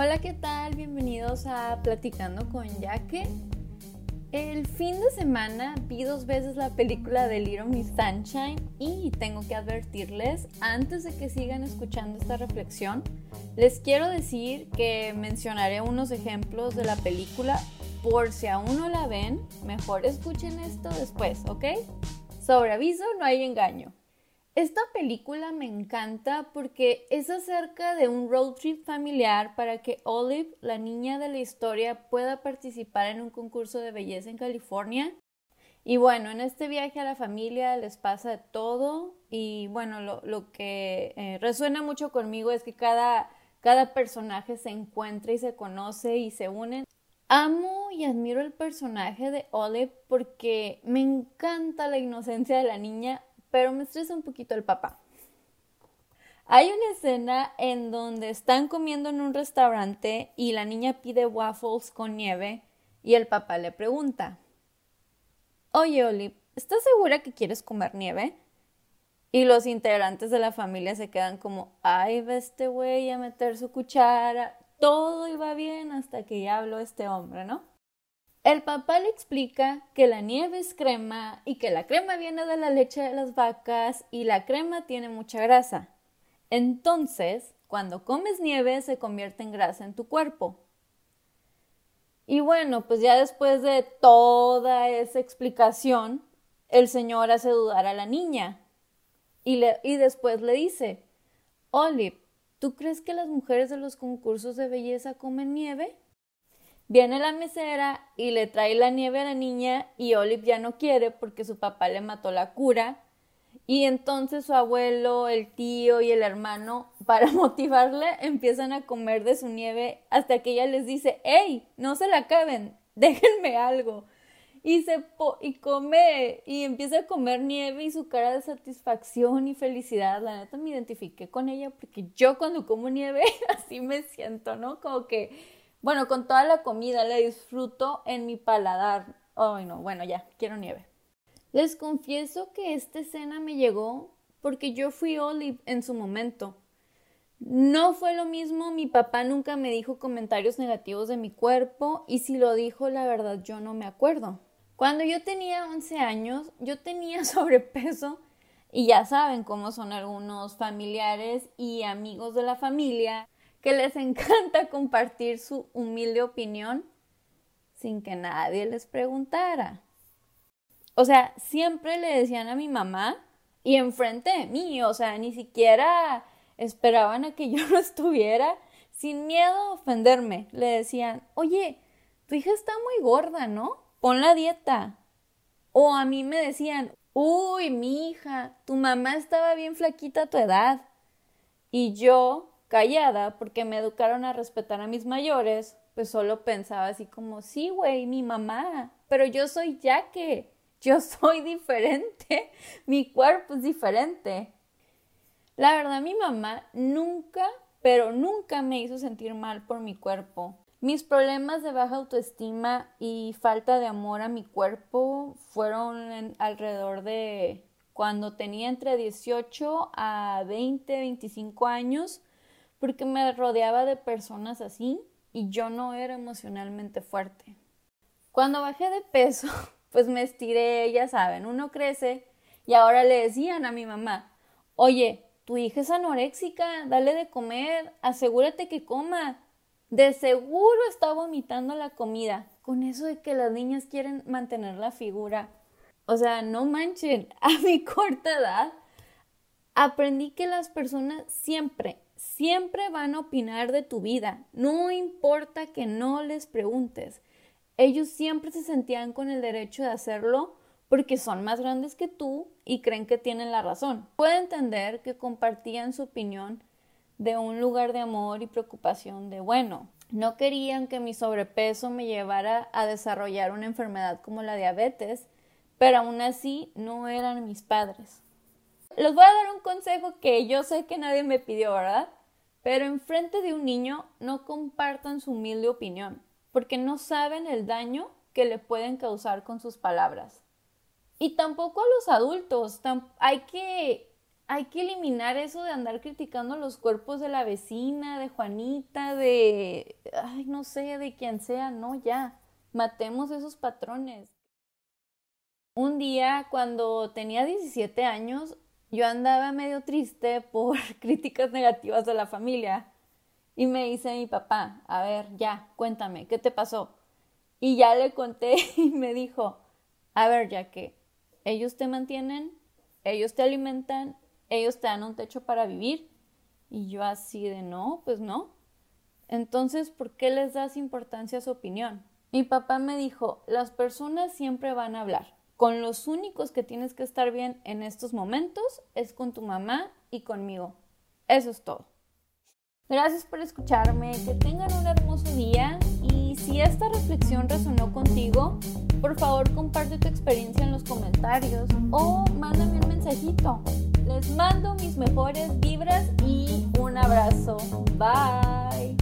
Hola, ¿qué tal? Bienvenidos a Platicando con Yaque. El fin de semana vi dos veces la película de Little Miss Sunshine y tengo que advertirles, antes de que sigan escuchando esta reflexión, les quiero decir que mencionaré unos ejemplos de la película por si aún no la ven, mejor escuchen esto después, ¿ok? Sobre aviso, no hay engaño. Esta película me encanta porque es acerca de un road trip familiar para que Olive, la niña de la historia, pueda participar en un concurso de belleza en California. Y bueno, en este viaje a la familia les pasa todo y bueno, lo, que eh, resuena mucho conmigo es que cada, cada personaje se encuentra y se conoce y se unen. Amo y admiro el personaje de Olive porque me encanta la inocencia de la niña, pero me estresa un poquito el papá. Hay una escena en donde están comiendo en un restaurante y la niña pide waffles con nieve y el papá le pregunta, Oye, Oli, ¿estás segura que quieres comer nieve? Y los integrantes de la familia se quedan como, ay, ve este güey a meter su cuchara. Todo iba bien hasta que ya habló este hombre, ¿no? El papá le explica que la nieve es crema y que la crema viene de la leche de las vacas y la crema tiene mucha grasa. Entonces, cuando comes nieve se convierte en grasa en tu cuerpo. Y bueno, pues ya después de toda esa explicación, el señor hace dudar a la niña y, le, y después le dice, Olive, ¿tú crees que las mujeres de los concursos de belleza comen nieve? Viene la mesera y le trae la nieve a la niña y Olive ya no quiere porque su papá le mató la cura. Y entonces su abuelo, el tío y el hermano, para motivarle, empiezan a comer de su nieve hasta que ella les dice, ¡Ey! No se la acaben, déjenme algo. Y se y come y empieza a comer nieve y su cara de satisfacción y felicidad, la neta me identifiqué con ella porque yo cuando como nieve así me siento, ¿no? Como que bueno, con toda la comida la disfruto en mi paladar. Ay, no, bueno, ya, quiero nieve. Les confieso que esta escena me llegó porque yo fui Olive en su momento. No fue lo mismo, mi papá nunca me dijo comentarios negativos de mi cuerpo y si lo dijo, la verdad yo no me acuerdo. Cuando yo tenía 11 años, yo tenía sobrepeso y ya saben cómo son algunos familiares y amigos de la familia que les encanta compartir su humilde opinión sin que nadie les preguntara. O sea, siempre le decían a mi mamá y enfrente de mí, o sea, ni siquiera esperaban a que yo no estuviera, sin miedo a ofenderme. Le decían, oye, tu hija está muy gorda, ¿no? Pon la dieta. O a mí me decían, uy, mi hija, tu mamá estaba bien flaquita a tu edad. Y yo, callada porque me educaron a respetar a mis mayores, pues solo pensaba así como, sí, güey, mi mamá, pero yo soy Yaque, yo soy diferente, mi cuerpo es diferente. La verdad, mi mamá nunca, pero nunca me hizo sentir mal por mi cuerpo. Mis problemas de baja autoestima y falta de amor a mi cuerpo fueron alrededor de cuando tenía entre 18 a 20, 25 años porque me rodeaba de personas así y yo no era emocionalmente fuerte. Cuando bajé de peso, pues me estiré, ya saben, uno crece y ahora le decían a mi mamá, oye, tu hija es anoréxica, dale de comer, asegúrate que coma. De seguro está vomitando la comida, con eso de que las niñas quieren mantener la figura. O sea, no manchen, a mi corta edad aprendí que las personas siempre, siempre van a opinar de tu vida, no importa que no les preguntes. Ellos siempre se sentían con el derecho de hacerlo porque son más grandes que tú y creen que tienen la razón. Puedo entender que compartían su opinión de un lugar de amor y preocupación de bueno. No querían que mi sobrepeso me llevara a desarrollar una enfermedad como la diabetes, pero aún así no eran mis padres. Les voy a dar un consejo que yo sé que nadie me pidió, ¿verdad? Pero enfrente de un niño no compartan su humilde opinión, porque no saben el daño que le pueden causar con sus palabras. Y tampoco a los adultos, hay que hay que eliminar eso de andar criticando los cuerpos de la vecina, de Juanita, de, ay, no sé, de quien sea, no, ya, matemos esos patrones. Un día, cuando tenía 17 años, yo andaba medio triste por críticas negativas de la familia y me dice mi papá, a ver, ya, cuéntame, ¿qué te pasó? Y ya le conté y me dijo, a ver, ya que ellos te mantienen, ellos te alimentan, ellos te dan un techo para vivir. Y yo así de no, pues no. Entonces, ¿por qué les das importancia a su opinión? Mi papá me dijo, las personas siempre van a hablar. Con los únicos que tienes que estar bien en estos momentos es con tu mamá y conmigo. Eso es todo. Gracias por escucharme, que tengan un hermoso día y si esta reflexión resonó contigo, por favor comparte tu experiencia en los comentarios o mándame un mensajito. Les mando mis mejores vibras y un abrazo. Bye.